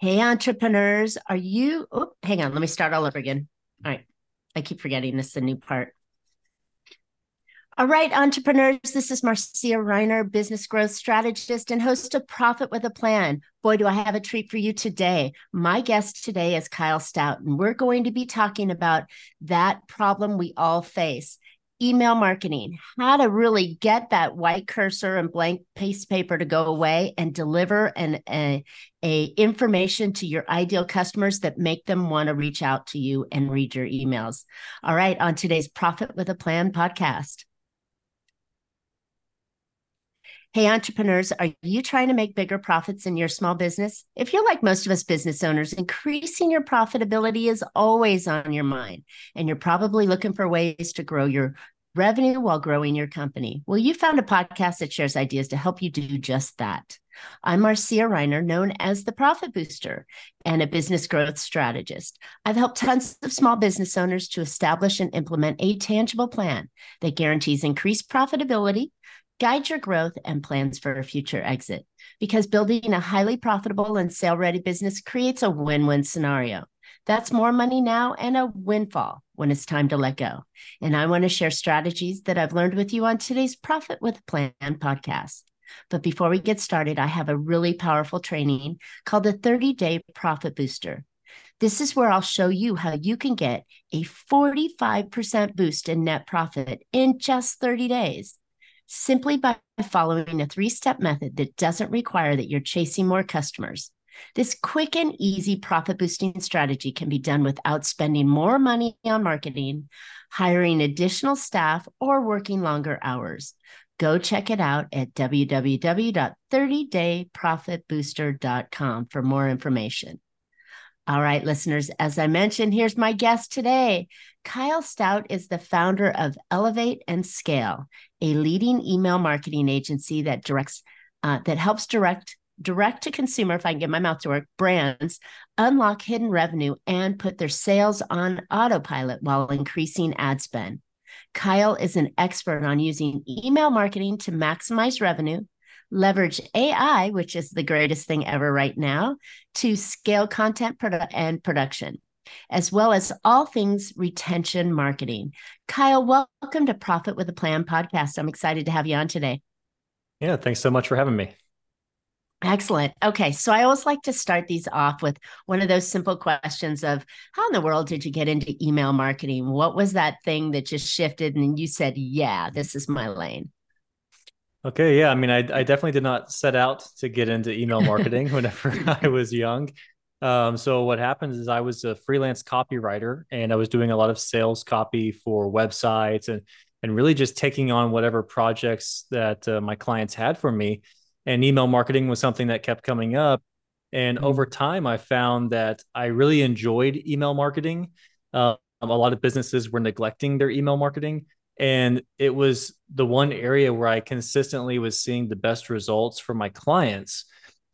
Hey, entrepreneurs, are you? Oh, hang on. Let me start all over again. All right. I keep forgetting this is a new part. All right, entrepreneurs, this is Marcia Reiner, business growth strategist and host of Profit with a Plan. Boy, do I have a treat for you today. My guest today is Kyle Stout, and we're going to be talking about that problem we all face email marketing, how to really get that white cursor and blank piece of paper to go away and deliver an a, a information to your ideal customers that make them want to reach out to you and read your emails. All right, on today's Profit with a Plan podcast. Hey, entrepreneurs, are you trying to make bigger profits in your small business? If you're like most of us business owners, increasing your profitability is always on your mind, and you're probably looking for ways to grow your revenue while growing your company. Well, you found a podcast that shares ideas to help you do just that. I'm Marcia Reiner, known as the Profit Booster and a business growth strategist. I've helped tons of small business owners to establish and implement a tangible plan that guarantees increased profitability, guide your growth and plans for a future exit. Because building a highly profitable and sale ready business creates a win win scenario. That's more money now and a windfall when it's time to let go. And I want to share strategies that I've learned with you on today's Profit with Plan podcast. But before we get started, I have a really powerful training called the 30 Day Profit Booster. This is where I'll show you how you can get a 45% boost in net profit in just 30 days simply by following a three step method that doesn't require that you're chasing more customers. This quick and easy profit boosting strategy can be done without spending more money on marketing, hiring additional staff, or working longer hours. Go check it out at www.30dayprofitbooster.com for more information. All right, listeners, as I mentioned, here's my guest today. Kyle Stout is the founder of Elevate and Scale, a leading email marketing agency that directs uh, that helps direct direct to consumer, if I can get my mouth to work, brands unlock hidden revenue and put their sales on autopilot while increasing ad spend. Kyle is an expert on using email marketing to maximize revenue, leverage AI, which is the greatest thing ever right now, to scale content produ- and production, as well as all things retention marketing. Kyle, welcome to Profit with a Plan podcast. I'm excited to have you on today. Yeah, thanks so much for having me. Excellent. Okay. So I always like to start these off with one of those simple questions of how in the world did you get into email marketing? What was that thing that just shifted and you said, yeah, this is my lane? Okay, yeah. I mean, I, I definitely did not set out to get into email marketing whenever I was young. Um, so what happens is I was a freelance copywriter and I was doing a lot of sales copy for websites and and really just taking on whatever projects that uh, my clients had for me. And email marketing was something that kept coming up. And mm-hmm. over time, I found that I really enjoyed email marketing. Uh, a lot of businesses were neglecting their email marketing and it was the one area where I consistently was seeing the best results for my clients.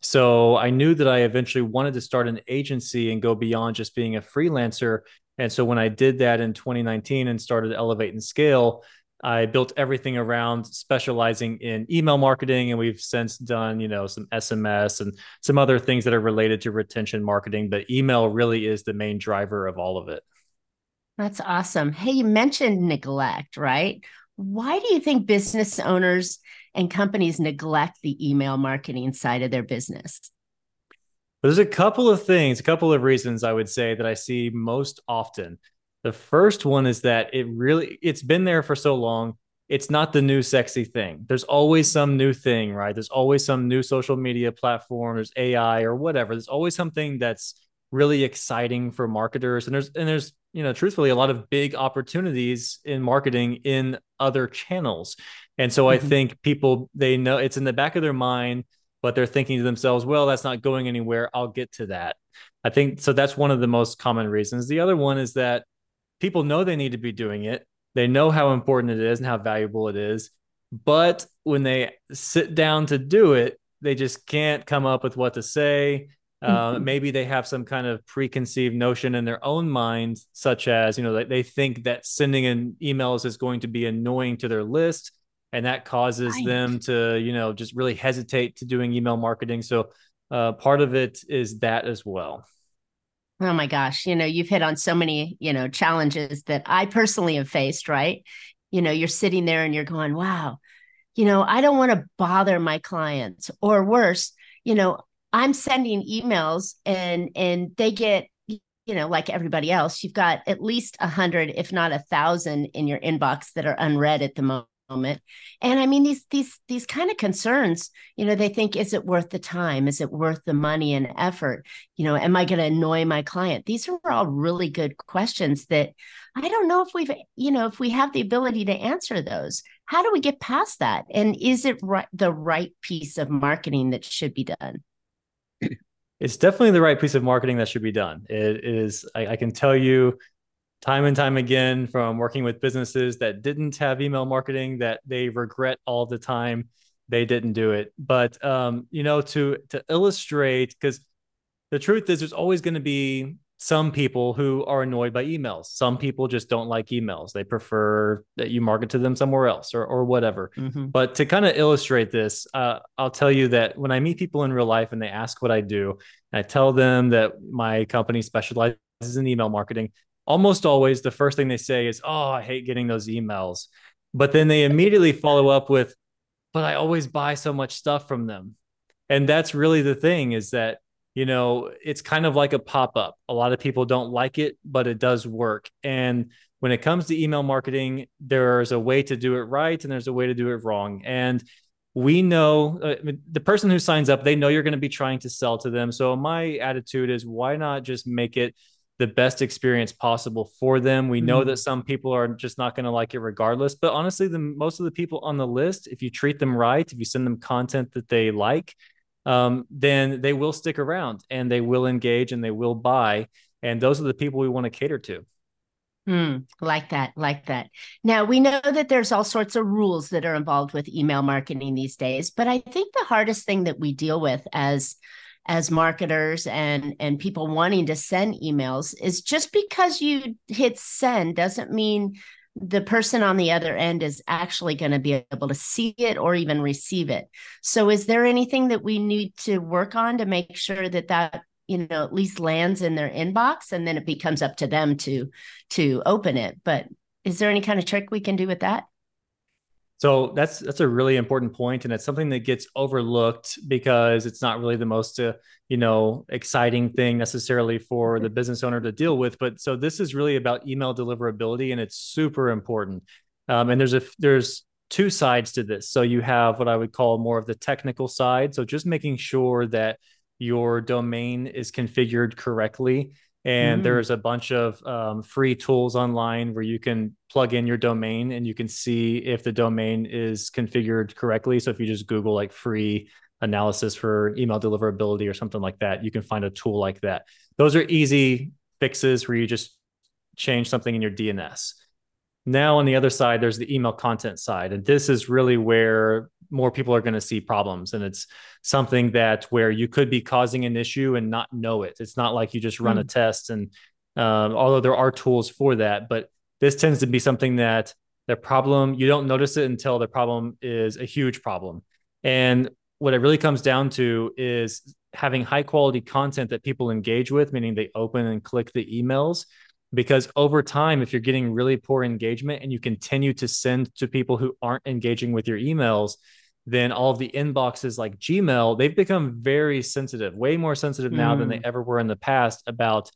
So I knew that I eventually wanted to start an agency and go beyond just being a freelancer. And so when I did that in 2019 and started Elevate and Scale, I built everything around specializing in email marketing. And we've since done, you know, some SMS and some other things that are related to retention marketing. But email really is the main driver of all of it. That's awesome. Hey, you mentioned neglect, right? Why do you think business owners and companies neglect the email marketing side of their business? There's a couple of things, a couple of reasons I would say that I see most often. The first one is that it really it's been there for so long. It's not the new sexy thing. There's always some new thing, right? There's always some new social media platform, there's AI or whatever. There's always something that's really exciting for marketers and there's and there's you know, truthfully, a lot of big opportunities in marketing in other channels. And so mm-hmm. I think people, they know it's in the back of their mind, but they're thinking to themselves, well, that's not going anywhere. I'll get to that. I think so. That's one of the most common reasons. The other one is that people know they need to be doing it, they know how important it is and how valuable it is. But when they sit down to do it, they just can't come up with what to say. Uh, mm-hmm. maybe they have some kind of preconceived notion in their own mind, such as, you know, they, they think that sending in emails is going to be annoying to their list. And that causes right. them to, you know, just really hesitate to doing email marketing. So uh, part of it is that as well. Oh my gosh, you know, you've hit on so many, you know, challenges that I personally have faced, right? You know, you're sitting there and you're going, wow, you know, I don't want to bother my clients or worse, you know, I'm sending emails and and they get you know like everybody else you've got at least a hundred if not a thousand in your inbox that are unread at the moment. And i mean these these these kind of concerns you know they think is it worth the time? Is it worth the money and effort? You know am i going to annoy my client? These are all really good questions that i don't know if we've you know if we have the ability to answer those. How do we get past that? And is it right the right piece of marketing that should be done it's definitely the right piece of marketing that should be done it is I, I can tell you time and time again from working with businesses that didn't have email marketing that they regret all the time they didn't do it. But um, you know, to to illustrate, because the truth is, there's always going to be some people who are annoyed by emails. Some people just don't like emails. They prefer that you market to them somewhere else or or whatever. Mm-hmm. But to kind of illustrate this, uh, I'll tell you that when I meet people in real life and they ask what I do, I tell them that my company specializes in email marketing almost always the first thing they say is, Oh, I hate getting those emails. But then they immediately follow up with, But I always buy so much stuff from them. And that's really the thing is that, you know, it's kind of like a pop up. A lot of people don't like it, but it does work. And when it comes to email marketing, there's a way to do it right and there's a way to do it wrong. And we know uh, the person who signs up, they know you're going to be trying to sell to them. So my attitude is why not just make it the best experience possible for them. We know mm. that some people are just not going to like it regardless, but honestly, the most of the people on the list, if you treat them right, if you send them content that they like, um, then they will stick around and they will engage and they will buy. And those are the people we want to cater to. Mm, like that, like that. Now, we know that there's all sorts of rules that are involved with email marketing these days, but I think the hardest thing that we deal with as as marketers and and people wanting to send emails is just because you hit send doesn't mean the person on the other end is actually going to be able to see it or even receive it. So is there anything that we need to work on to make sure that that you know at least lands in their inbox and then it becomes up to them to to open it? But is there any kind of trick we can do with that so that's that's a really important point, and it's something that gets overlooked because it's not really the most uh, you know exciting thing necessarily for the business owner to deal with. But so this is really about email deliverability, and it's super important. Um, and there's a there's two sides to this. So you have what I would call more of the technical side. So just making sure that your domain is configured correctly and mm. there's a bunch of um, free tools online where you can plug in your domain and you can see if the domain is configured correctly. So if you just Google like free analysis for email deliverability or something like that, you can find a tool like that. Those are easy fixes where you just change something in your DNS. Now on the other side, there's the email content side. And this is really where more people are going to see problems. And it's something that where you could be causing an issue and not know it. It's not like you just run mm. a test. And um, although there are tools for that, but this tends to be something that the problem, you don't notice it until the problem is a huge problem. And what it really comes down to is having high quality content that people engage with, meaning they open and click the emails because over time if you're getting really poor engagement and you continue to send to people who aren't engaging with your emails then all of the inboxes like gmail they've become very sensitive way more sensitive now mm. than they mm. ever were in the past about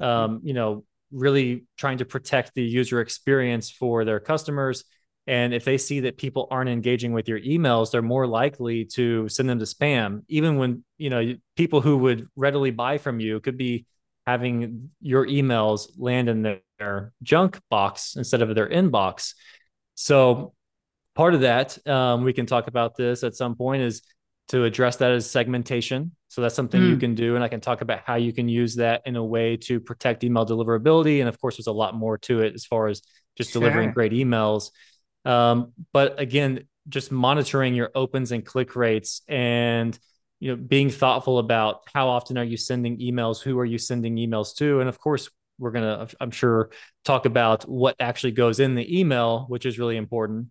um, you know really trying to protect the user experience for their customers and if they see that people aren't engaging with your emails they're more likely to send them to spam even when you know people who would readily buy from you could be having your emails land in their junk box instead of their inbox. So part of that, um, we can talk about this at some point, is to address that as segmentation. So that's something mm. you hmm. can do, and I can talk about how you can use that in a way to protect email deliverability. And of course, there's a lot more to it as far as just sure. delivering great emails. Um, but again, just monitoring your opens and click rates and you know being thoughtful about how often are you sending emails who are you sending emails to and of course we're going to i'm sure talk about what actually goes in the email which is really important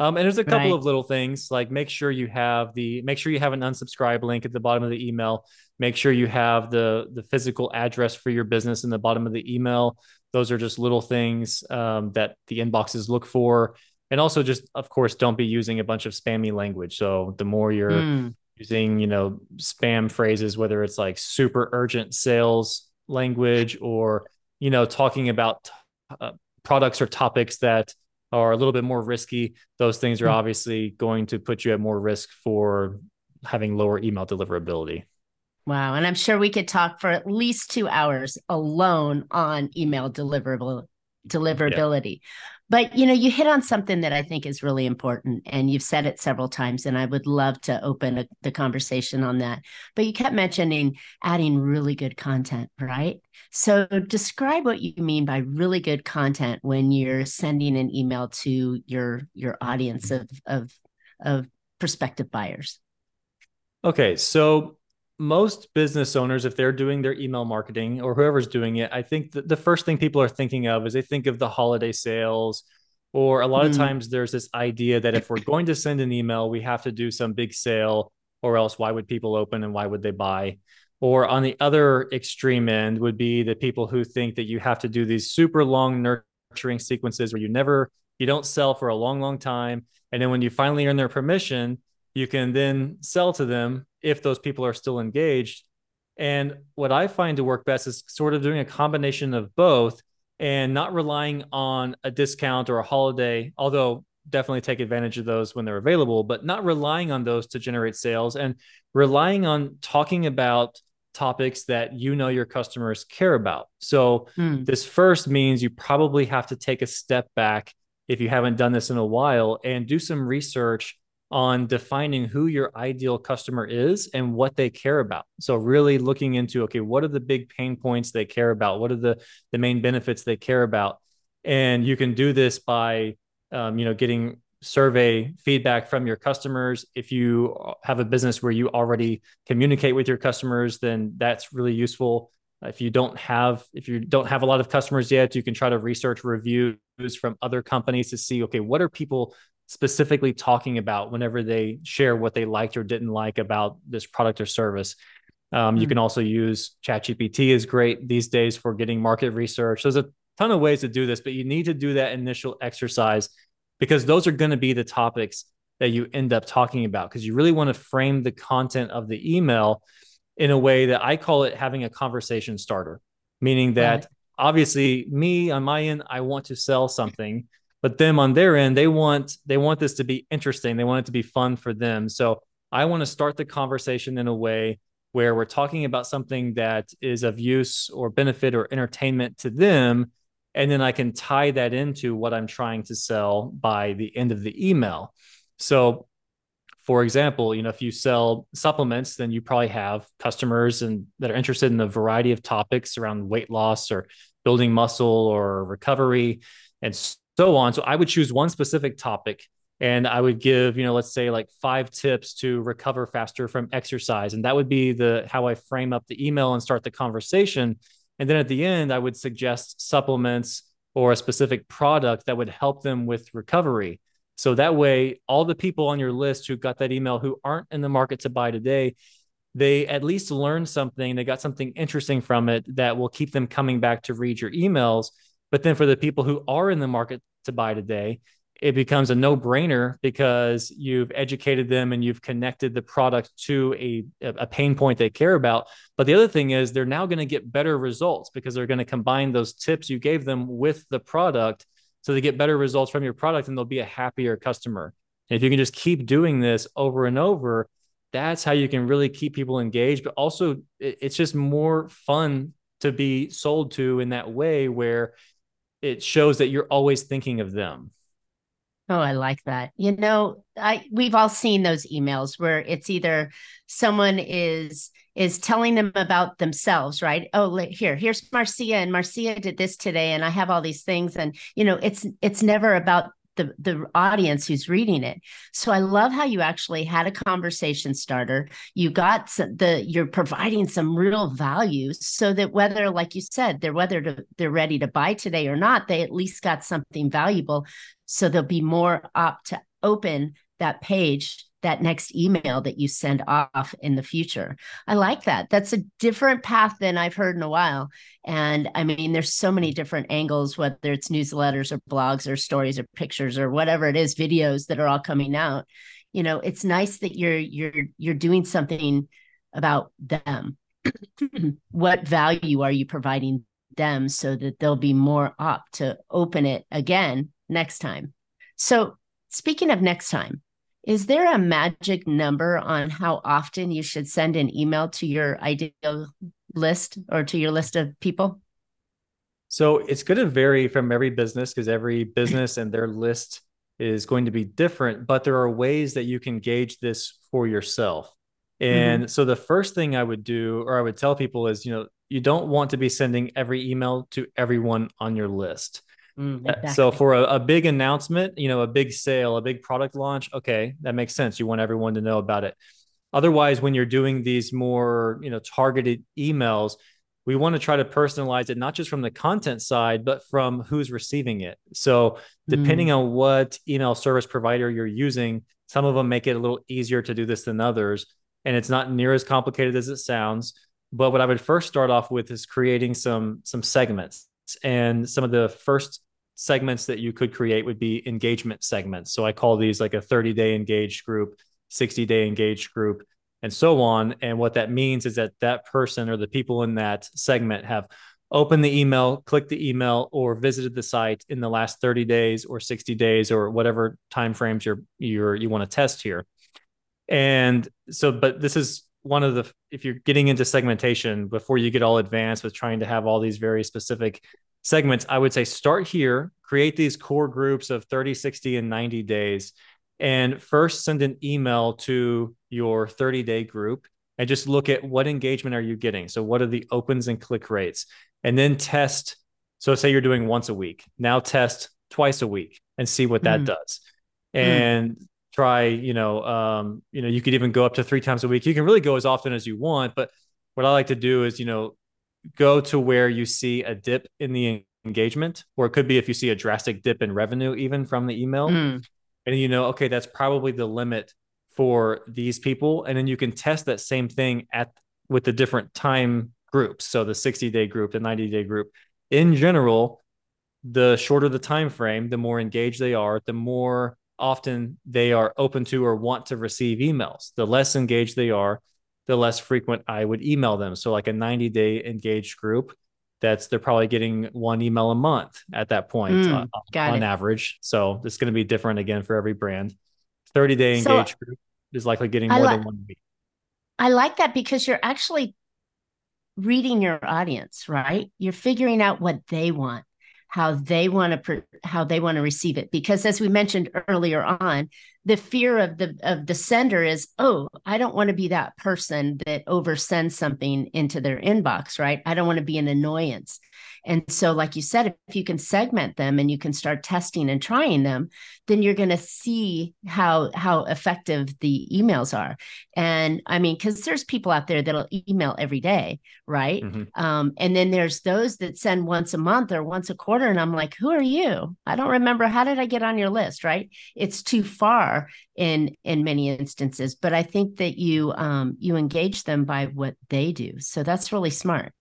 Um, and there's a couple right. of little things like make sure you have the make sure you have an unsubscribe link at the bottom of the email. Make sure you have the the physical address for your business in the bottom of the email. Those are just little things um, that the inboxes look for. And also just of course don't be using a bunch of spammy language. So the more you're mm. Using, you know, spam phrases, whether it's like super urgent sales language or, you know, talking about uh, products or topics that are a little bit more risky, those things are mm. obviously going to put you at more risk for having lower email deliverability. Wow. And I'm sure we could talk for at least two hours alone on email deliverable deliverability. Yeah. But you know, you hit on something that I think is really important, and you've said it several times, and I would love to open a, the conversation on that. But you kept mentioning adding really good content, right? So describe what you mean by really good content when you're sending an email to your your audience of of of prospective buyers. Okay, so most business owners, if they're doing their email marketing or whoever's doing it, I think the first thing people are thinking of is they think of the holiday sales. Or a lot mm. of times there's this idea that if we're going to send an email, we have to do some big sale, or else why would people open and why would they buy? Or on the other extreme end would be the people who think that you have to do these super long nurturing sequences where you never, you don't sell for a long, long time. And then when you finally earn their permission, you can then sell to them if those people are still engaged. And what I find to work best is sort of doing a combination of both and not relying on a discount or a holiday, although definitely take advantage of those when they're available, but not relying on those to generate sales and relying on talking about topics that you know your customers care about. So, hmm. this first means you probably have to take a step back if you haven't done this in a while and do some research on defining who your ideal customer is and what they care about. So really looking into okay, what are the big pain points they care about? What are the the main benefits they care about? And you can do this by um, you know getting survey feedback from your customers. If you have a business where you already communicate with your customers, then that's really useful. If you don't have if you don't have a lot of customers yet, you can try to research reviews from other companies to see okay, what are people specifically talking about whenever they share what they liked or didn't like about this product or service. Um, mm-hmm. You hmm. can also use ChatGPT is great these days for getting market research. There's a ton of ways to do this, but you need to do that initial exercise because those are going to be the topics that you end up talking about because you really want to frame the content of the email in a way that I call it having a conversation starter, meaning that right. obviously me on my end, I want to sell something but them on their end they want they want this to be interesting. They want it to be fun for them. So i want to start the conversation in a way where we're talking about something that is of use or benefit or entertainment to them and then i can tie that into what i'm trying to sell by the end of the email. So for example you know if you sell supplements then you probably have customers and that are interested in a variety of topics around weight loss or building muscle or recovery. And so on. So I would choose one specific topic and I would give, you know, let's say like five tips to recover faster from exercise. And that would be the how I frame up the email and start the conversation. And then at the end, I would suggest supplements or a specific product that would help them with recovery. So that way, all the people on your list who got that email who aren't in the market to buy today, they at least learned something. They got something interesting from it that will keep them coming back to read your emails. But then for the people who are in the market to buy today, it becomes a no brainer because you've educated them and you've connected the product to a, a pain point they care about. But the other thing is, they're now going to get better results because they're going to combine those tips you gave them with the product. So they get better results from your product and they'll be a happier customer. And if you can just keep doing this over and over, that's how you can really keep people engaged. But also, it's just more fun to be sold to in that way where it shows that you're always thinking of them. Oh, I like that. You know, I we've all seen those emails where it's either someone is is telling them about themselves, right? Oh, here, here's Marcia, and Marcia did this today, and I have all these things, and you know, it's it's never about the the audience who's reading it. So I love how you actually had a conversation starter. You got the you're providing some real value so that whether like you said, they're whether to, they're ready to buy today or not, they at least got something valuable so they'll be more apt to open that page that next email that you send off in the future. I like that. That's a different path than I've heard in a while. And I mean, there's so many different angles, whether it's newsletters or blogs or stories or pictures or whatever it is, videos that are all coming out. You know, it's nice that you're you're you're doing something about them. what value are you providing them so that they'll be more up to open it again next time? So, speaking of next time, is there a magic number on how often you should send an email to your ideal list or to your list of people? So it's going to vary from every business because every business and their list is going to be different, but there are ways that you can gauge this for yourself. And mm-hmm. so the first thing I would do, or I would tell people, is you know, you don't want to be sending every email to everyone on your list. Mm, uh, exactly. So for a, a, big announcement, you know, a big sale, a big product launch, okay, that makes sense. You want everyone to know about it. Otherwise, when you're doing these more, you know, targeted emails, we want to try to personalize it not just from the content side, but from who's receiving it. So depending mm. on what email service provider you're using, some of them make it a little easier to do this than others. And it's not near as complicated as it sounds. But what I would first start off with is creating some some segments. And some of the first segments that you could create would be engagement segments. So I call these like a 30 day engaged group, 60 day engaged group, and so on. And what that means is that that person or the people in that segment have opened the email, clicked the email, or visited the site in the last 30 days or 60 days or whatever timeframes you're you're you want to test here. And so, but this is one of the if you're getting into segmentation before you get all advanced with trying to have all these very specific segments, I would say start here, create these core groups of 30, 60, and 90 days. And first send an email to your 30 day group and just look at what engagement are you getting. So, what are the opens and click rates? And then test. So, say you're doing once a week, now test twice a week and see what that mm. does. And mm. try, you know, um, you know, you could even go up to three times a week. You can really go as often as you want, but what I like to do is, you know, go to where you see a dip in the engagement, or it could be if you see a drastic dip in revenue, even from the email. Mm. And you know, okay, that's probably the limit for these people. And then you can test that same thing at with the different time groups. So the 60 day group, the 90 day group. In general, the shorter the time frame, the more engaged they are, the more often they are open to or want to receive emails. The less engaged they are, the less frequent I would email them. So like a 90 day engaged group, that's they're probably getting one email a month at that point mm, uh, on it. average. So it's going to be different again for every brand. 30 day engaged so, group is likely getting more li- than one week. I like that because you're actually reading your audience, right? You're figuring out what they want how they want to how they want to receive it because as we mentioned earlier on the fear of the of the sender is oh i don't want to be that person that oversends something into their inbox right? I don't want to be an annoyance and so like you said if you can segment them and you can start testing and trying them then you're going to see how how effective the emails are. And i mean because there's people out there that'll email every day right? Mm-hmm. um, and then there's those that send once a month or once a quarter and i'm like who are you? I don't remember. How did i get on your list? Right? It's too far in in many instances but i think that you um, you engage them by what they do. So that's really smart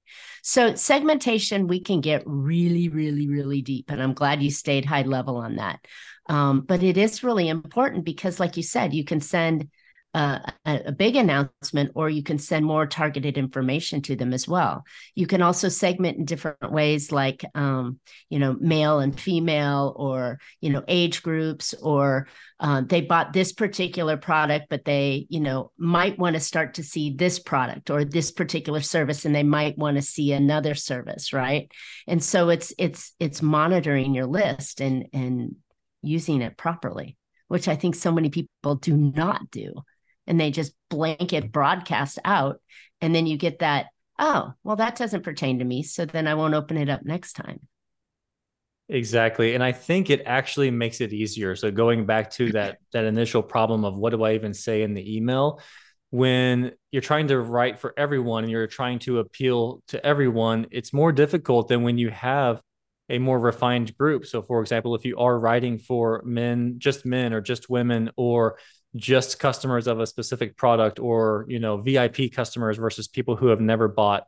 so segmentation we can get really really really deep and i'm glad you stayed high level on that. Um, but it is really important because like you said you can send uh, a, a, big announcement, or you can send more targeted information to them as well. You can also segment in different ways, like um, you know, male and female, or you know, age groups, or uh, they bought this particular product, but they you know might want to start to see this product or this particular service, and they might want to see another service, right? And so it's it's it's monitoring your list and and using it properly which I think so many people do not do and they just blanket broadcast out. And then you get that, oh, well, that doesn't pertain to me. So then I won't open it up next time. Exactly. And I think it actually makes it easier. So going back to that that initial problem of what do I even say in the email? When you're trying to write for everyone and you're trying to appeal to everyone, it's more difficult than when you have a more refined group. So, for example, if you are writing for men, just men or just women, or just customers of a specific product, or you know VIP customers versus people who have never bought,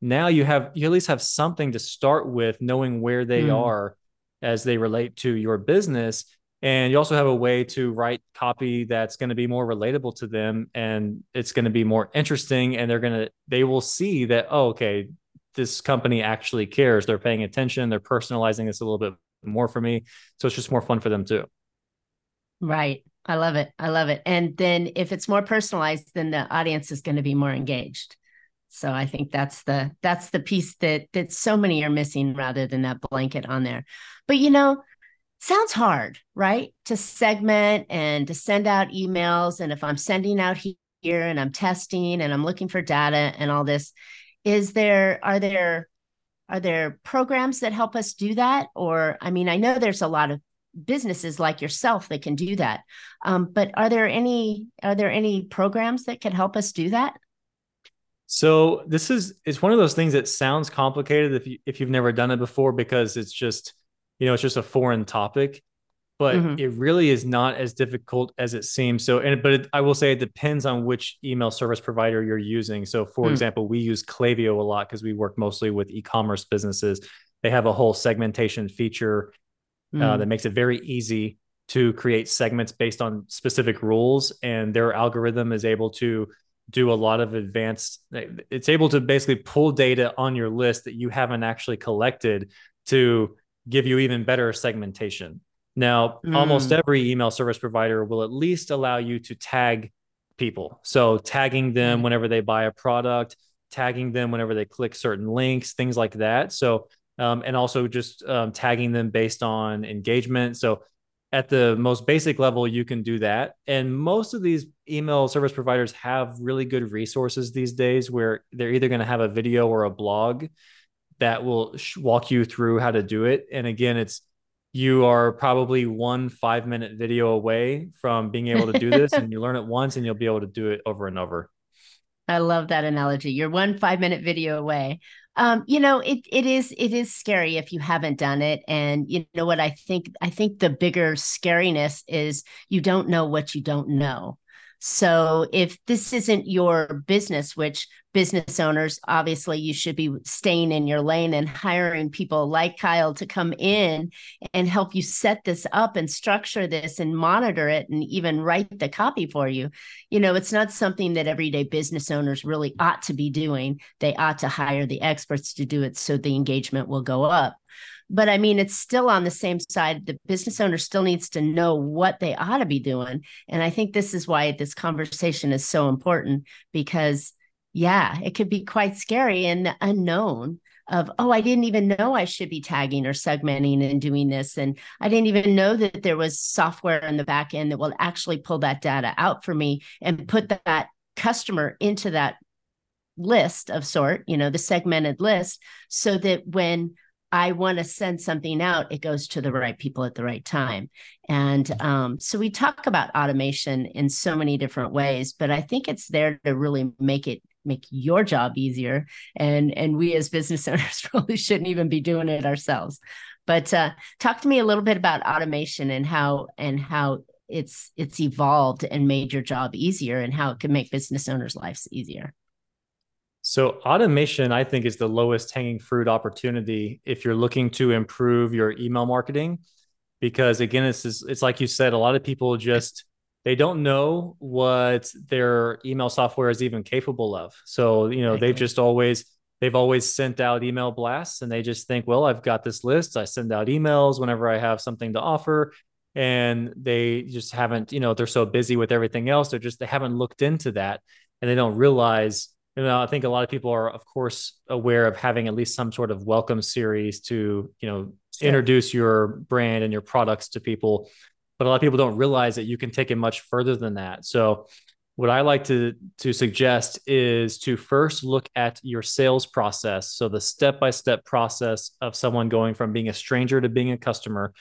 now you have you at least have something to start with, knowing where they mm. are as they relate to your business. And you also have a way to write copy that's going to be more relatable to them and it's going to be more interesting. And they're going to, they will see that, oh, okay, this company actually cares. They're paying attention. They're personalizing this a little bit more for me. So it's just more fun for them too. Right. I love it. I love it. And then if it's more personalized, then the audience is going to be more engaged. So I think that's the that's the piece that that so many are missing rather than that blanket on there. But you know, sounds hard, right? To segment and to send out emails and if I'm sending out here and I'm testing and I'm looking for data and all this, is there are there are there programs that help us do that or i mean i know there's a lot of businesses like yourself that can do that um, but are there any are there any programs that can help us do that so this is it's one of those things that sounds complicated if you if you've never done it before because it's just you know it's just a foreign topic but mm-hmm. it really is not as difficult as it seems. So, and but it, I will say it depends on which email service provider you're using. So, for mm. example, we use Klaviyo a lot because we work mostly with e-commerce businesses. They have a whole segmentation feature mm. uh, that makes it very easy to create segments based on specific rules, and their algorithm is able to do a lot of advanced. It's able to basically pull data on your list that you haven't actually collected to give you even better segmentation. Now, mm. almost every email service provider will at least allow you to tag people. So, tagging them mm. whenever they buy a product, tagging them whenever they click certain links, things like that. So, um, and also just um, tagging them based on engagement. So, at the most basic level, you can do that. And most of these email service providers have really good resources these days where they're either going to have a video or a blog that will walk you through how to do it. And again, it's you are probably one five minute video away from being able to do this and you learn it once and you'll be able to do it over and over i love that analogy you're one five minute video away um, you know it it is it is scary if you haven't done it and you know what i think i think the bigger scariness is you don't know what you don't know so if this isn't your business, which business owners, obviously you should be staying in your lane and hiring people like Kyle to come in and help you set this up and structure this and monitor it and even write the copy for you. You know, it's not something that everyday business owners really ought to be doing. They ought to hire the experts to do it so the engagement will go up but I mean, it's still on the same side. The business owner still needs to know what they ought to be doing. And I think this is why this conversation is so important because, yeah, it could be quite scary and unknown of, oh, I didn't even know I should be tagging or segmenting and doing this. And I didn't even know that there was software in the back end that will actually pull that data out for me and put that customer into that list of sort, you know, the segmented list, so that when I want to send something out, it goes to the right people at the right time. And um, so we talk about automation in so many different ways, but I think it's there to really make it make your job easier. And and we as business owners probably shouldn't even be doing it ourselves. But uh, talk to me a little bit about automation and how and how it's it's evolved and made your job easier and how it can make business owners' lives easier. So automation, I think, is the lowest hanging fruit opportunity if you're looking to improve your email marketing. Because again, it's just, it's like you said, a lot of people just they don't know what their email software is even capable of. So you know, they've mm-hmm. just always they've always sent out email blasts, and they just think, well, I've got this list. I send out emails whenever I have something to offer, and they just haven't, you know, they're so busy with everything else, they're just they haven't looked into that, and they don't realize you uh, know, I think a lot of people are, of course, aware of having at least some sort of welcome series to, you know, sure. introduce your brand and your products to people. But a lot of people don't realize that you can take it much further than that. So, what I like to to suggest is to first look at your sales process. So the step by step process of someone going from being a stranger to being a customer,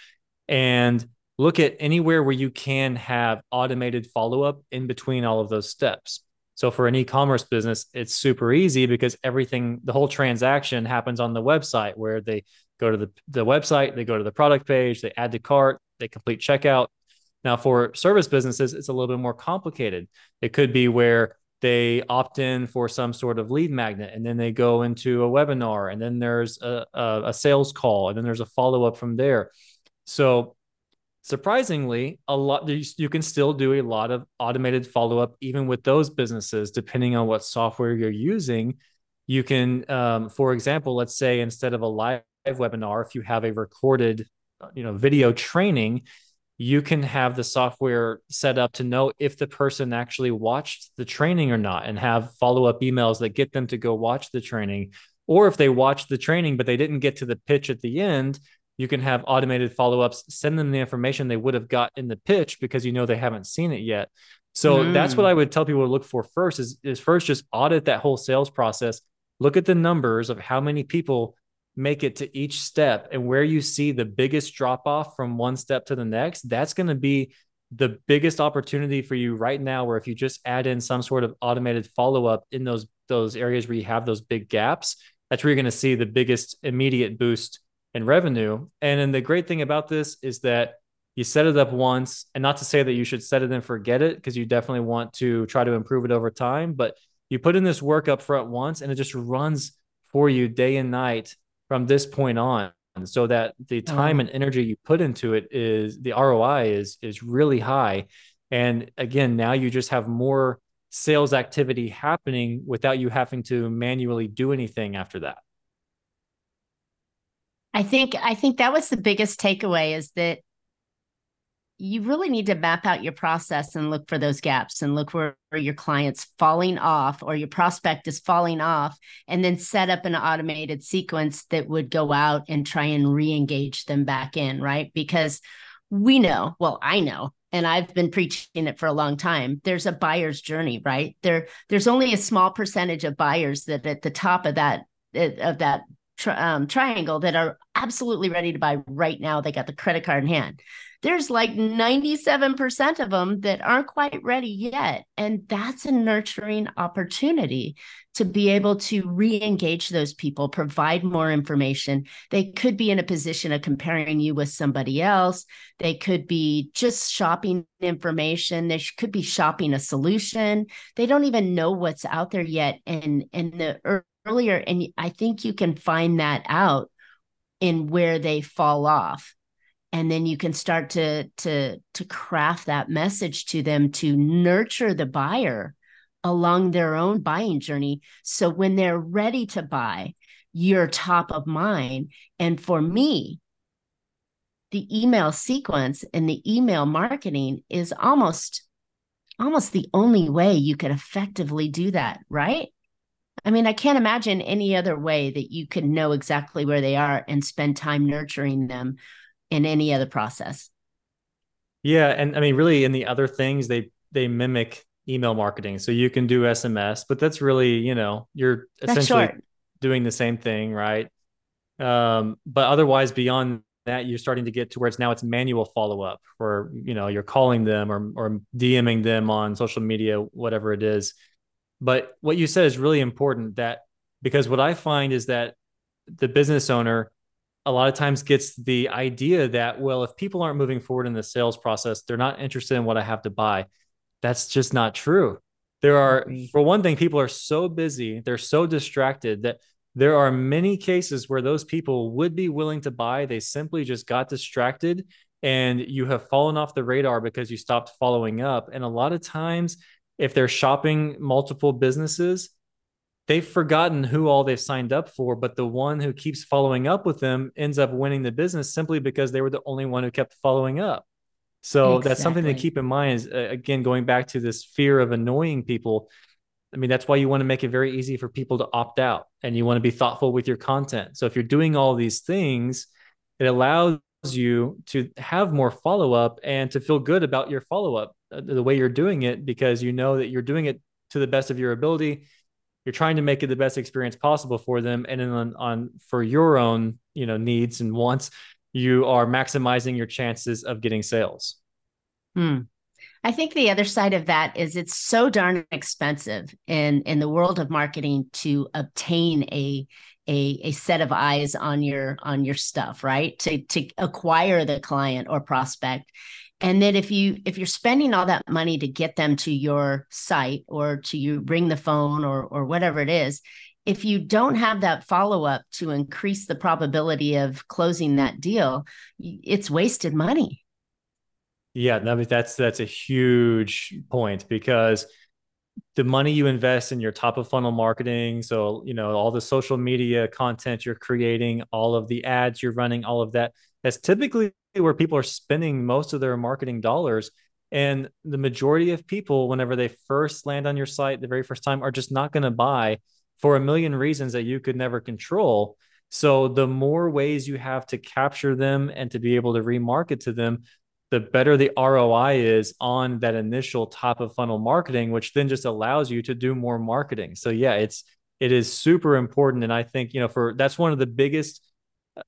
and look at anywhere where you can have automated follow up in between all of those steps. So for an e-commerce business, it's super easy because everything, the whole transaction happens on the website where they go to the, the website, they go to the product page, they add to cart, they complete checkout. Now, for service businesses, it's a little bit more complicated. It could be where they opt in for some sort of lead magnet and then they go into a webinar and then there's a, a, a sales call and then there's a follow up from there. So surprisingly, a lot you can still do a lot of automated follow up even with those businesses, depending on what software you're using. You can, um, for example, let's say instead of a live webinar, if you have a recorded, you know, video training, you can have the software set up to know if the person actually watched the training or not and have follow up emails that get them to go watch the training. Or if they watched the training, but they didn't get to the pitch at the end, you can have automated follow-ups send them the information they would have got in the pitch because you know they haven't seen it yet so mm. that's what i would tell people to look for first is, is first just audit that whole sales process look at the numbers of how many people make it to each step and where you see the biggest drop off from one step to the next that's going to be the biggest opportunity for you right now where if you just add in some sort of automated follow-up in those those areas where you have those big gaps that's where you're going to see the biggest immediate boost in revenue. And then the great thing about this is that you set it up once, and not to say that you should set it and forget it, because you definitely want to try to improve it over time. But you put in this work up front once, and it just runs for you day and night from this point on so that the time and energy you put into it is the ROI is is really high and again now you just have more sales activity happening without you having to manually do anything after that I think I think that was the biggest takeaway is that you really need to map out your process and look for those gaps and look where, where your client's falling off or your prospect is falling off and then set up an automated sequence that would go out and try and re-engage them back in right because we know well i know and I've been preaching it for a long time. There's a buyer's journey, right? There, there's only a small percentage of buyers that at the top of that of that tri- um, triangle that are absolutely ready to buy right now. They got the credit card in hand. There's like 97% of them that aren't quite ready yet. And that's a nurturing opportunity to be able to re engage those people, provide more information. They could be in a position of comparing you with somebody else. They could be just shopping information. They could be shopping a solution. They don't even know what's out there yet. And, and the earlier and i think you can find that out in where they fall off. And then you can start to to to craft that message to them to nurture the buyer along their own buying journey. So when they're ready to buy you're top of mind. And for me the email sequence and the email marketing is almost almost the only way you could effectively do that right I mean, I can't imagine any other way that you can know exactly where they are and spend time nurturing them in any other process. Yeah, and I mean, really, in the other things, they they mimic email marketing. So you can do SMS, but that's really, you know, you're essentially doing the same thing, right? Um, but otherwise, beyond that, you're starting to get towards now it's manual follow up, or you know, you're calling them or or DMing them on social media, whatever it is. But what you said is really important that because what I find is that the business owner a lot of times gets the idea that, well, if people aren't moving forward in the sales process, they're not interested in what I have to buy. That's just not true. There are, mm-hmm. for one thing, people are so busy, they're so distracted that there are many cases where those people would be willing to buy. They simply just got distracted and you have fallen off the radar because you stopped following up. And a lot of times if they're shopping multiple businesses, they've forgotten who all they've signed up for, but the one who keeps following up with them ends up winning the business simply because they were the only one who kept following up. So exactly. that's something to keep in mind is uh, again going back to this fear of annoying people. I mean, that's why you want to make it very easy for people to opt out and you want to be thoughtful with your content. So if you're doing all these things, it allows you to have more follow up and to feel good about your follow up, the way you're doing it, because you know that you're doing it to the best of your ability. You're trying to make it the best experience possible for them, and then on, on for your own you know needs and wants, you are maximizing your chances of getting sales. Hmm. I think the other side of that is it's so darn expensive in in the world of marketing to obtain a a, a set of eyes on your on your stuff, right? To to acquire the client or prospect. And then if you if you're spending all that money to get them to your site or to you ring the phone or or whatever it is, if you don't have that follow up to increase the probability of closing that deal, it's wasted money. Yeah, that's that's a huge point because the money you invest in your top of funnel marketing, so you know all the social media content you're creating, all of the ads you're running, all of that, that's typically where people are spending most of their marketing dollars. And the majority of people, whenever they first land on your site the very first time, are just not going to buy for a million reasons that you could never control. So the more ways you have to capture them and to be able to remarket to them, the better the ROI is on that initial top of funnel marketing, which then just allows you to do more marketing. So yeah, it's it is super important, and I think you know for that's one of the biggest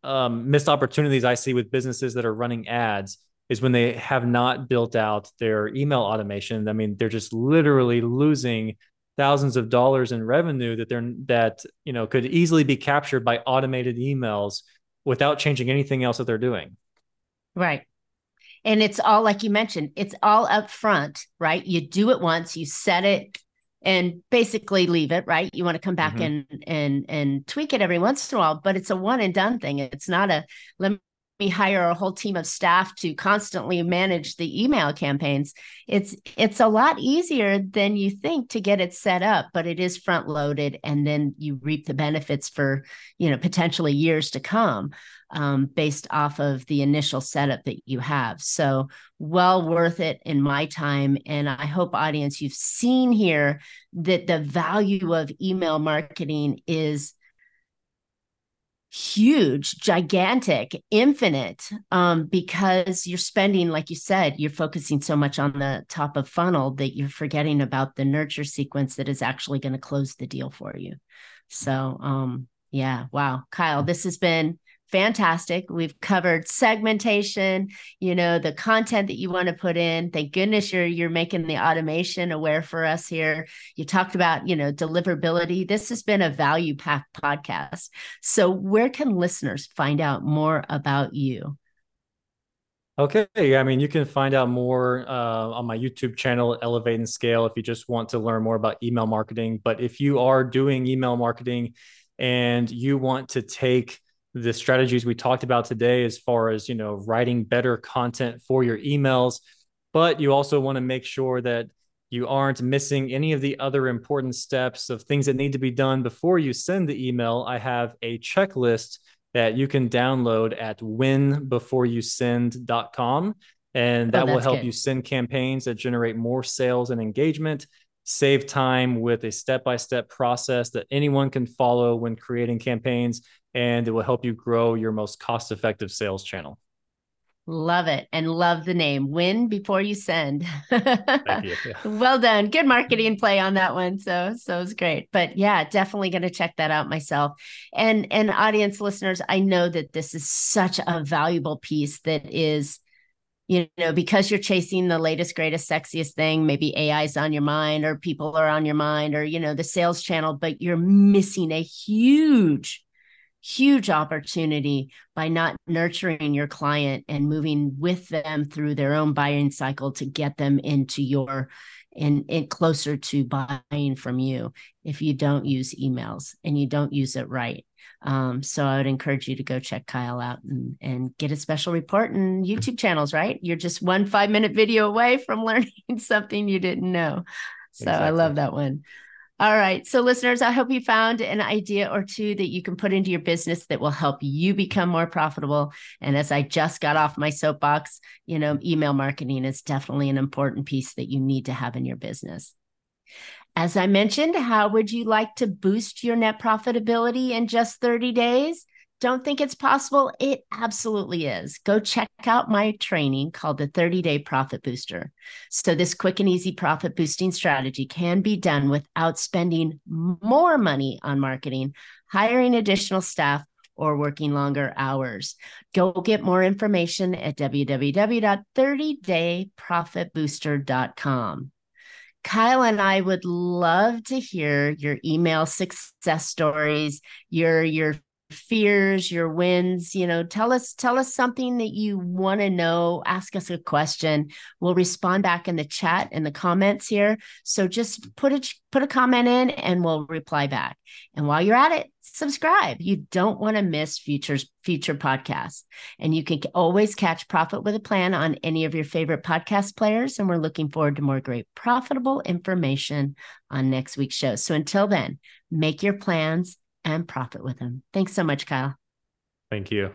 um, missed opportunities I see with businesses that are running ads is when they have not built out their email automation. I mean, they're just literally losing thousands of dollars in revenue that they're that you know could easily be captured by automated emails without changing anything else that they're doing. Right. And it's all like you mentioned, it's all up front, right? You do it once, you set it and basically leave it, right? You want to come back mm-hmm. and and and tweak it every once in a while, but it's a one and done thing. It's not a let me hire a whole team of staff to constantly manage the email campaigns it's it's a lot easier than you think to get it set up but it is front loaded and then you reap the benefits for you know potentially years to come um, based off of the initial setup that you have so well worth it in my time and i hope audience you've seen here that the value of email marketing is huge, gigantic, infinite, um, because you're spending, like you said, you're focusing so much on the top of funnel that you're forgetting about the nurture sequence that is actually going to close the deal for you. So, um, yeah, wow, Kyle, this has been fantastic. We've covered segmentation, you know, the content that you want to put in. Thank goodness you're you're making the automation aware for us here. You talked about, you know, deliverability. This has been a value packed podcast. So where can listeners find out more about you? Okay. I mean, you can find out more uh, on my YouTube channel, Elevate and Scale, if you just want to learn more about email marketing. But if you are doing email marketing and you want to take the strategies we talked about today as far as you know writing better content for your emails but you also want to make sure that you aren't missing any of the other important steps of things that need to be done before you send the email i have a checklist that you can download at winbeforeyouSend.com and oh, that oh, will help good. you send campaigns that generate more sales and engagement save time with a step-by-step process that anyone can follow when creating campaigns and it will help you grow your most cost effective sales channel. Love it and love the name. Win before you send. You. Yeah. Well done. Good marketing play on that one. So so it's great. But yeah, definitely going to check that out myself. And and audience listeners, I know that this is such a valuable piece that is you know because you're chasing the latest greatest sexiest thing maybe ai's on your mind or people are on your mind or you know the sales channel but you're missing a huge huge opportunity by not nurturing your client and moving with them through their own buying cycle to get them into your and, and closer to buying from you if you don't use emails and you don't use it right. Um, so I would encourage you to go check Kyle out and, and get a special report and YouTube channels, right? You're just one five minute video away from learning something you didn't know. So exactly. I love that one. All right. So, listeners, I hope you found an idea or two that you can put into your business that will help you become more profitable. And as I just got off my soapbox, you know, email marketing is definitely an important piece that you need to have in your business. As I mentioned, how would you like to boost your net profitability in just 30 days? Don't think it's possible? It absolutely is. Go check out my training called the 30 Day Profit Booster. So, this quick and easy profit boosting strategy can be done without spending more money on marketing, hiring additional staff, or working longer hours. Go get more information at www.30dayprofitbooster.com. Kyle and I would love to hear your email success stories, your your fears, your wins, you know, tell us tell us something that you want to know, ask us a question. We'll respond back in the chat in the comments here. So just put a put a comment in and we'll reply back. And while you're at it, subscribe. You don't want to miss futures future podcasts. And you can always catch Profit with a Plan on any of your favorite podcast players and we're looking forward to more great profitable information on next week's show. So until then, make your plans and profit with them. Thanks so much, Kyle. Thank you.